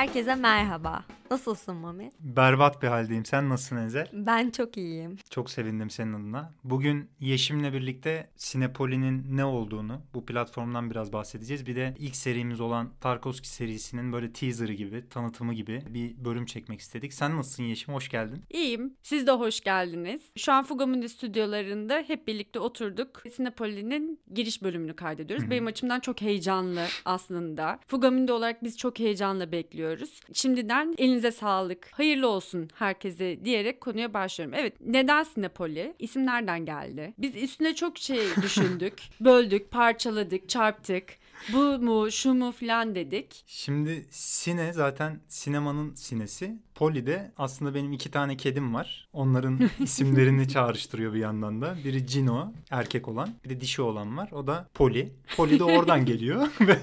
Herkese merhaba. Nasılsın Mami? Berbat bir haldeyim. Sen nasılsın Ezel? Ben çok iyiyim. Çok sevindim senin adına. Bugün Yeşim'le birlikte Sinepoli'nin ne olduğunu bu platformdan biraz bahsedeceğiz. Bir de ilk serimiz olan Tarkovski serisinin böyle teaserı gibi, tanıtımı gibi bir bölüm çekmek istedik. Sen nasılsın Yeşim? Hoş geldin. İyiyim. Siz de hoş geldiniz. Şu an Fugamundi stüdyolarında hep birlikte oturduk. Sinepoli'nin giriş bölümünü kaydediyoruz. Benim açımdan çok heyecanlı aslında. Fugamundi olarak biz çok heyecanla bekliyoruz. Şimdiden elinize sağlık. Hayırlı olsun herkese diyerek konuya başlıyorum. Evet neden Sinepoli? İsim nereden geldi? Biz üstüne çok şey düşündük. böldük, parçaladık, çarptık. Bu mu, şu mu falan dedik. Şimdi sine zaten sinemanın sinesi. Poli de aslında benim iki tane kedim var. Onların isimlerini çağrıştırıyor bir yandan da. Biri Cino, erkek olan. Bir de dişi olan var. O da Poli. Poli de oradan geliyor. Ve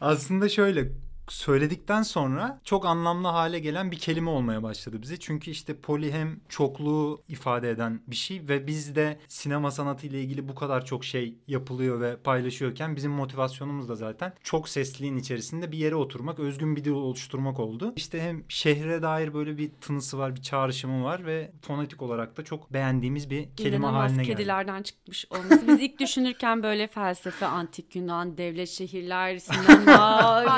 aslında şöyle söyledikten sonra çok anlamlı hale gelen bir kelime olmaya başladı bize. Çünkü işte poli hem çokluğu ifade eden bir şey ve biz de sinema sanatı ile ilgili bu kadar çok şey yapılıyor ve paylaşıyorken bizim motivasyonumuz da zaten çok sesliliğin içerisinde bir yere oturmak, özgün bir dil oluşturmak oldu. İşte hem şehre dair böyle bir tınısı var, bir çağrışımı var ve fonetik olarak da çok beğendiğimiz bir kelime İnanılmaz haline geldi. kedilerden çıkmış olması. Biz ilk düşünürken böyle felsefe, antik Yunan, devlet şehirler, sinema, Halbuki-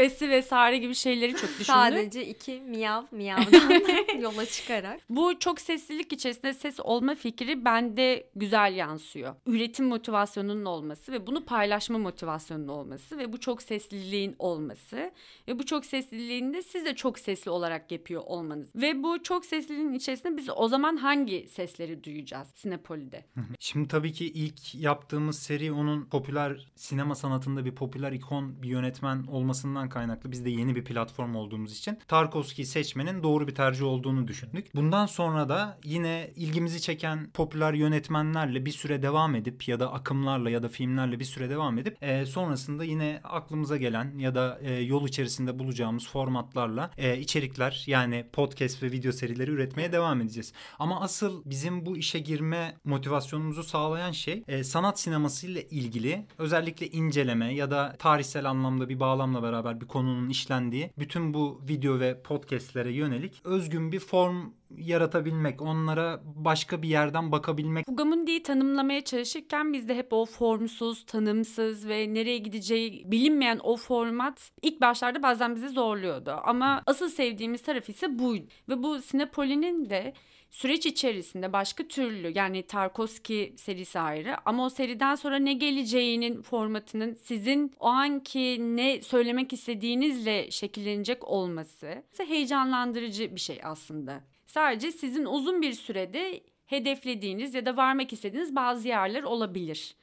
felsefesi vesaire gibi şeyleri çok düşündük. Sadece iki miyav miyavdan yola çıkarak. Bu çok seslilik içerisinde ses olma fikri bende güzel yansıyor. Üretim motivasyonunun olması ve bunu paylaşma motivasyonunun olması ve bu çok sesliliğin olması ve bu çok sesliliğin de siz de çok sesli olarak yapıyor olmanız. Ve bu çok sesliliğin içerisinde biz o zaman hangi sesleri duyacağız Sinepoli'de? Şimdi tabii ki ilk yaptığımız seri onun popüler sinema sanatında bir popüler ikon bir yönetmen olmasından kaynaklı. Biz de yeni bir platform olduğumuz için Tarkovski'yi seçmenin doğru bir tercih olduğunu düşündük. Bundan sonra da yine ilgimizi çeken popüler yönetmenlerle bir süre devam edip ya da akımlarla ya da filmlerle bir süre devam edip e, sonrasında yine aklımıza gelen ya da e, yol içerisinde bulacağımız formatlarla e, içerikler yani podcast ve video serileri üretmeye devam edeceğiz. Ama asıl bizim bu işe girme motivasyonumuzu sağlayan şey e, sanat sineması ile ilgili özellikle inceleme ya da tarihsel anlamda bir bağlamla beraber bir konunun işlendiği bütün bu video ve podcastlere yönelik özgün bir form yaratabilmek, onlara başka bir yerden bakabilmek. Fugamundi'yi tanımlamaya çalışırken biz de hep o formsuz, tanımsız ve nereye gideceği bilinmeyen o format ilk başlarda bazen bizi zorluyordu. Ama asıl sevdiğimiz taraf ise buydu. Ve bu Sinepoli'nin de süreç içerisinde başka türlü yani Tarkovski serisi ayrı ama o seriden sonra ne geleceğinin formatının sizin o anki ne söylemek istediğinizle şekillenecek olması heyecanlandırıcı bir şey aslında. Sadece sizin uzun bir sürede hedeflediğiniz ya da varmak istediğiniz bazı yerler olabilir.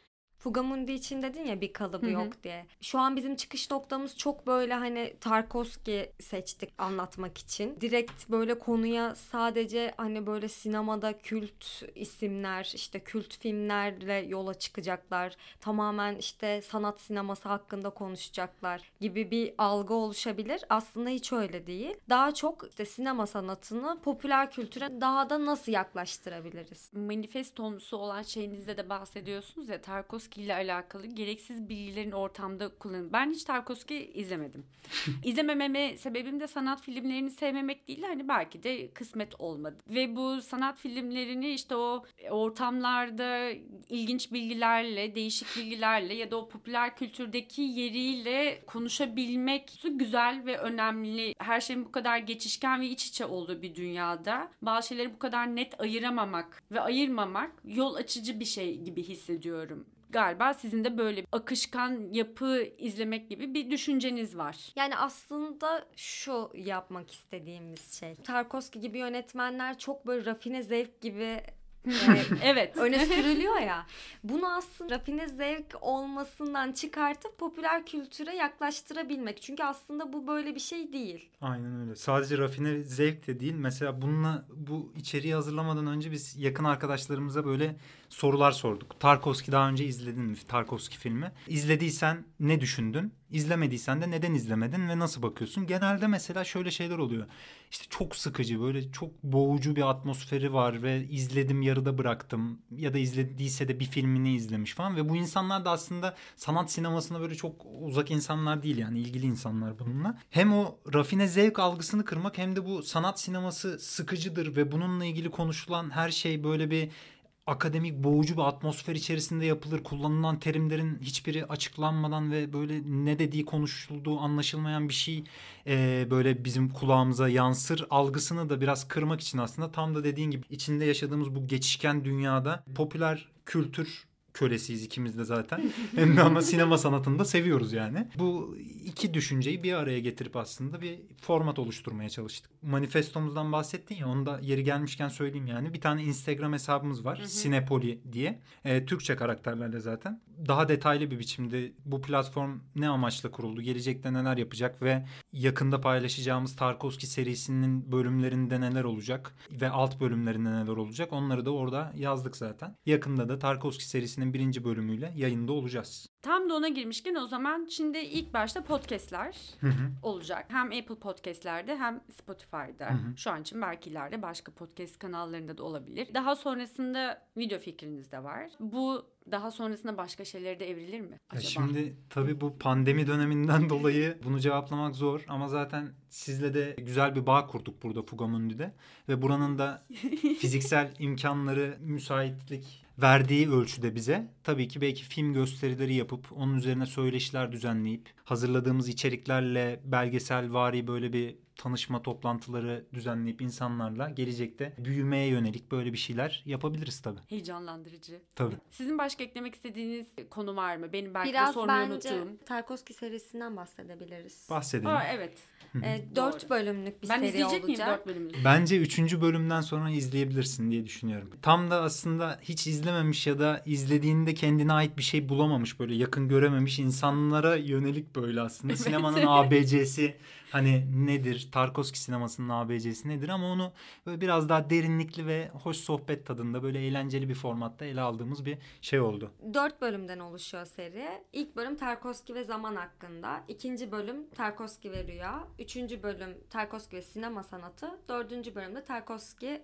Fugamundi için dedin ya bir kalıbı Hı hı. yok diye. Şu an bizim çıkış noktamız çok böyle hani Tarkovski seçtik anlatmak için. Direkt böyle konuya sadece hani böyle sinemada kült isimler, işte kült filmlerle yola çıkacaklar. Tamamen işte sanat sineması hakkında konuşacaklar gibi bir algı oluşabilir. Aslında hiç öyle değil. Daha çok işte sinema sanatını popüler kültüre daha da nasıl yaklaştırabiliriz? Manifestomusu olan şeyinizde de bahsediyorsunuz ya Tarkovski ile alakalı gereksiz bilgilerin ortamda kullanın. Ben hiç Tarkovski izlemedim. İzlemememe sebebim de sanat filmlerini sevmemek değil hani belki de kısmet olmadı. Ve bu sanat filmlerini işte o ortamlarda ilginç bilgilerle, değişik bilgilerle ya da o popüler kültürdeki yeriyle konuşabilmek güzel ve önemli. Her şeyin bu kadar geçişken ve iç içe olduğu bir dünyada bazı şeyleri bu kadar net ayıramamak ve ayırmamak yol açıcı bir şey gibi hissediyorum. Galiba sizin de böyle akışkan yapı izlemek gibi bir düşünceniz var. Yani aslında şu yapmak istediğimiz şey. Tarkovski gibi yönetmenler çok böyle rafine zevk gibi yani Evet. öne sürülüyor ya. Bunu aslında rafine zevk olmasından çıkartıp popüler kültüre yaklaştırabilmek. Çünkü aslında bu böyle bir şey değil. Aynen öyle. Sadece rafine zevk de değil. Mesela bununla bu içeriği hazırlamadan önce biz yakın arkadaşlarımıza böyle sorular sorduk. Tarkovski daha önce izledin mi Tarkovski filmi? İzlediysen ne düşündün? İzlemediysen de neden izlemedin ve nasıl bakıyorsun? Genelde mesela şöyle şeyler oluyor. İşte çok sıkıcı böyle çok boğucu bir atmosferi var ve izledim yarıda bıraktım ya da izlediyse de bir filmini izlemiş falan ve bu insanlar da aslında sanat sinemasına böyle çok uzak insanlar değil yani ilgili insanlar bununla. Hem o rafine zevk algısını kırmak hem de bu sanat sineması sıkıcıdır ve bununla ilgili konuşulan her şey böyle bir akademik boğucu bir atmosfer içerisinde yapılır. Kullanılan terimlerin hiçbiri açıklanmadan ve böyle ne dediği konuşulduğu anlaşılmayan bir şey e, böyle bizim kulağımıza yansır algısını da biraz kırmak için aslında tam da dediğin gibi içinde yaşadığımız bu geçişken dünyada popüler kültür kölesiyiz ikimiz de zaten. Hem de ama sinema sanatını da seviyoruz yani. Bu iki düşünceyi bir araya getirip aslında bir format oluşturmaya çalıştık. Manifestomuzdan bahsettin ya onu da yeri gelmişken söyleyeyim yani. Bir tane Instagram hesabımız var. Sinepoli diye. E, Türkçe karakterlerle zaten. Daha detaylı bir biçimde bu platform ne amaçla kuruldu? Gelecekte neler yapacak ve yakında paylaşacağımız Tarkovski serisinin bölümlerinde neler olacak ve alt bölümlerinde neler olacak? Onları da orada yazdık zaten. Yakında da Tarkovski serisinin birinci bölümüyle yayında olacağız. Tam da ona girmişken o zaman şimdi ilk başta podcastler olacak. Hem Apple Podcast'lerde hem Spotify'da. Şu an için belki ileride başka podcast kanallarında da olabilir. Daha sonrasında video fikriniz de var. Bu daha sonrasında başka şeylere de evrilir mi Ya acaba? şimdi tabii bu pandemi döneminden dolayı bunu cevaplamak zor ama zaten sizle de güzel bir bağ kurduk burada Fugamundi'de ve buranın da fiziksel imkanları müsaitlik verdiği ölçüde bize tabii ki belki film gösterileri yapıp onun üzerine söyleşiler düzenleyip hazırladığımız içeriklerle belgesel vari böyle bir tanışma toplantıları düzenleyip insanlarla gelecekte büyümeye yönelik böyle bir şeyler yapabiliriz tabii. Heyecanlandırıcı. Tabii. Sizin başka eklemek istediğiniz konu var mı? Benim belki de Biraz sormayı bence unuttuğum. Tarkovski serisinden bahsedebiliriz. Bahsedelim. Aa, evet. Ee, dört bölümlük bir ben seri izleyecek miyim olacak. dört bölümünü? Bence üçüncü bölümden sonra izleyebilirsin diye düşünüyorum. Tam da aslında hiç izlememiş ya da izlediğinde kendine ait bir şey bulamamış böyle yakın görememiş insanlara yönelik böyle aslında. Evet. Sinemanın ABC'si hani nedir? Tarkovski sinemasının ABC'si nedir? Ama onu böyle biraz daha derinlikli ve hoş sohbet tadında böyle eğlenceli bir formatta ele aldığımız bir şey oldu. Dört bölümden oluşuyor seri. İlk bölüm Tarkovski ve zaman hakkında. İkinci bölüm Tarkovski ve rüya. Üçüncü bölüm Tarkovski ve sinema sanatı. Dördüncü bölümde Tarkovski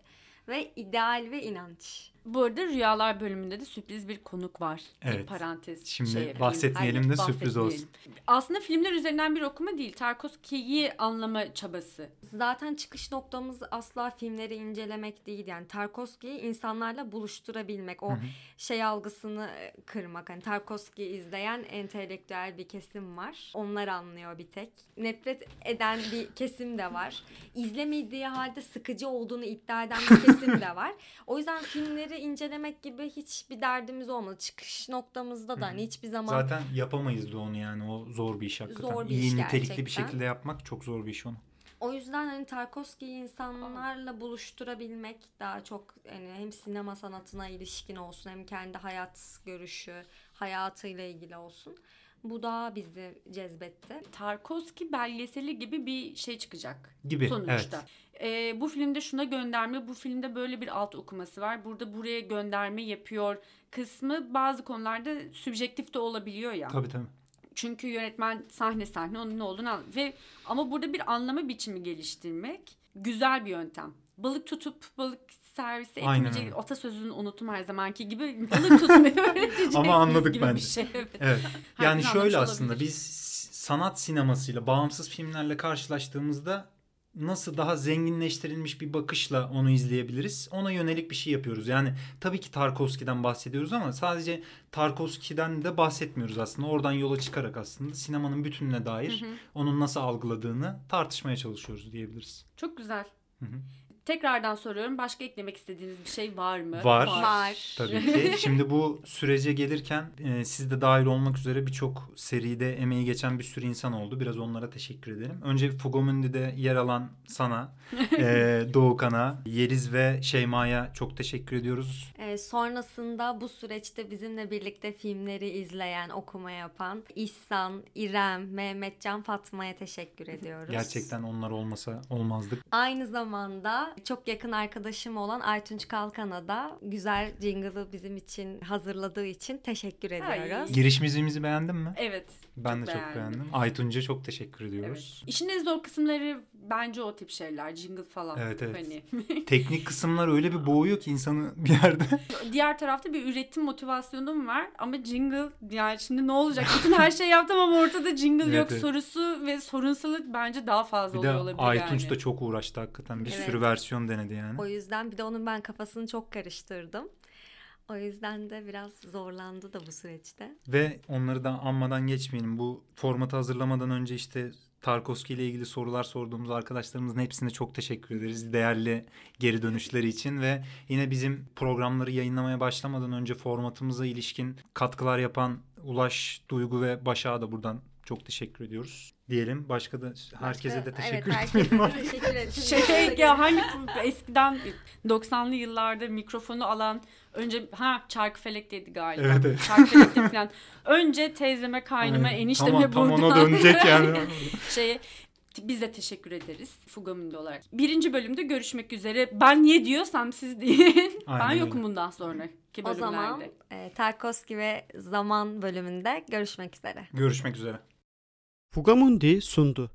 ve ideal ve inanç. Bu arada Rüyalar bölümünde de sürpriz bir konuk var. Bir Evet. parantez Şimdi şey bahsetmeyelim de sürpriz bahsetmeyelim. Aslında filmler üzerinden bir okuma değil. Tarkovski'yi anlama çabası. Zaten çıkış noktamız asla filmleri incelemek değil. Yani Tarkovski'yi insanlarla buluşturabilmek. O şey algısını e, kırmak. Hani Tarkovski izleyen entelektüel bir kesim var. Onlar anlıyor bir tek. Nefret eden bir kesim de var. İzlemediği halde sıkıcı olduğunu iddia eden bir kesim de var. O yüzden filmleri incelemek gibi hiçbir derdimiz olmadı. Çıkış noktamızda da hani hiçbir zaman Zaten yapamayız da onu yani o zor bir iş hakikaten. Zor bir İyi iş nitelikli bir gerçekten. şekilde yapmak çok zor bir iş onu. O yüzden hani Tarkovski'yi insanlarla buluşturabilmek daha çok hani hem sinema sanatına ilişkin olsun hem kendi hayat görüşü, hayatıyla ilgili olsun. Bu daha bizi cezbetti. Tarkovski belgeseli gibi bir şey çıkacak. Gibi, Sonuçta. Ee, bu filmde şuna gönderme, bu filmde böyle bir alt okuması var. Burada buraya gönderme yapıyor kısmı bazı konularda sübjektif de olabiliyor ya. Tabii tabii. Çünkü yönetmen sahne sahne onun ne olduğunu an- ve ama burada bir anlama biçimi geliştirmek güzel bir yöntem. Balık tutup balık servisi Aynen etmeyecek atasözünü unuttum her zamanki gibi balık tutmayı Ama anladık bence. şey. Evet. Yani şöyle aslında olabilir. biz sanat sinemasıyla, bağımsız filmlerle karşılaştığımızda nasıl daha zenginleştirilmiş bir bakışla onu izleyebiliriz? Ona yönelik bir şey yapıyoruz. Yani tabii ki Tarkovski'den bahsediyoruz ama sadece Tarkovski'den de bahsetmiyoruz aslında. Oradan yola çıkarak aslında sinemanın bütününe dair onun nasıl algıladığını tartışmaya çalışıyoruz diyebiliriz. Çok güzel. Hı hı. Tekrardan soruyorum. Başka eklemek istediğiniz bir şey var mı? Var. Var. Tabii ki. Şimdi bu sürece gelirken e, siz de dahil olmak üzere birçok seride emeği geçen bir sürü insan oldu. Biraz onlara teşekkür edelim. Önce Fugomundi'de yer alan sana, e, Doğukan'a, Yeliz ve Şeyma'ya çok teşekkür ediyoruz. Ee, sonrasında bu süreçte bizimle birlikte filmleri izleyen, okuma yapan İhsan, İrem, Mehmetcan, Fatma'ya teşekkür ediyoruz. Gerçekten onlar olmasa olmazdık. Aynı zamanda çok yakın arkadaşım olan Aytunç Kalkan'a da güzel jingle'ı bizim için hazırladığı için teşekkür Ay. ediyoruz. Giriş müziğimizi beğendin mi? Evet. Ben çok de çok beğendim. beğendim. Aytunca çok teşekkür Evet. ediyoruz. İşin en zor kısımları bence o tip şeyler. Jingle falan. Evet, evet. Hani. Teknik kısımlar öyle bir boğuyor ki insanı bir yerde. Diğer tarafta bir üretim motivasyonum var ama jingle yani şimdi ne olacak? Bütün her şey yaptım ama ortada jingle Evet, yok evet. sorusu ve sorunsalık bence daha fazla bir de oluyor olabilir Aytunç yani. da çok uğraştı hakikaten. Bir Evet. sürü versiyon denedi yani. O yüzden bir de onun ben kafasını çok karıştırdım. O yüzden de biraz zorlandı da bu süreçte. Ve onları da anmadan geçmeyelim. Bu formatı hazırlamadan önce işte Tarkovski ile ilgili sorular sorduğumuz arkadaşlarımızın hepsine çok teşekkür ederiz. Değerli geri dönüşleri için ve yine bizim programları yayınlamaya başlamadan önce formatımıza ilişkin katkılar yapan Ulaş, Duygu ve Başak'a da buradan çok teşekkür ediyoruz. Diyelim. Başka da herkese de teşekkür evet, etmeyelim. teşekkür ederim. Şey ya hangi eskiden 90'lı yıllarda mikrofonu alan önce ha Çarkıfelek'teydi galiba. Evet, evet. Çarkıfelek'te falan. Önce teyzeme, kaynıma, Aynen. enişteme tam, tam buradan ona dönecek yani. şeye biz de teşekkür ederiz Fugamündi olarak. Birinci bölümde görüşmek üzere. Ben niye diyorsam siz deyin. ben yokum öyle. bundan sonraki O bölümlerde. zaman e, Tarkovski ve Zaman bölümünde görüşmek üzere. Görüşmek üzere. Fugamundi sundu.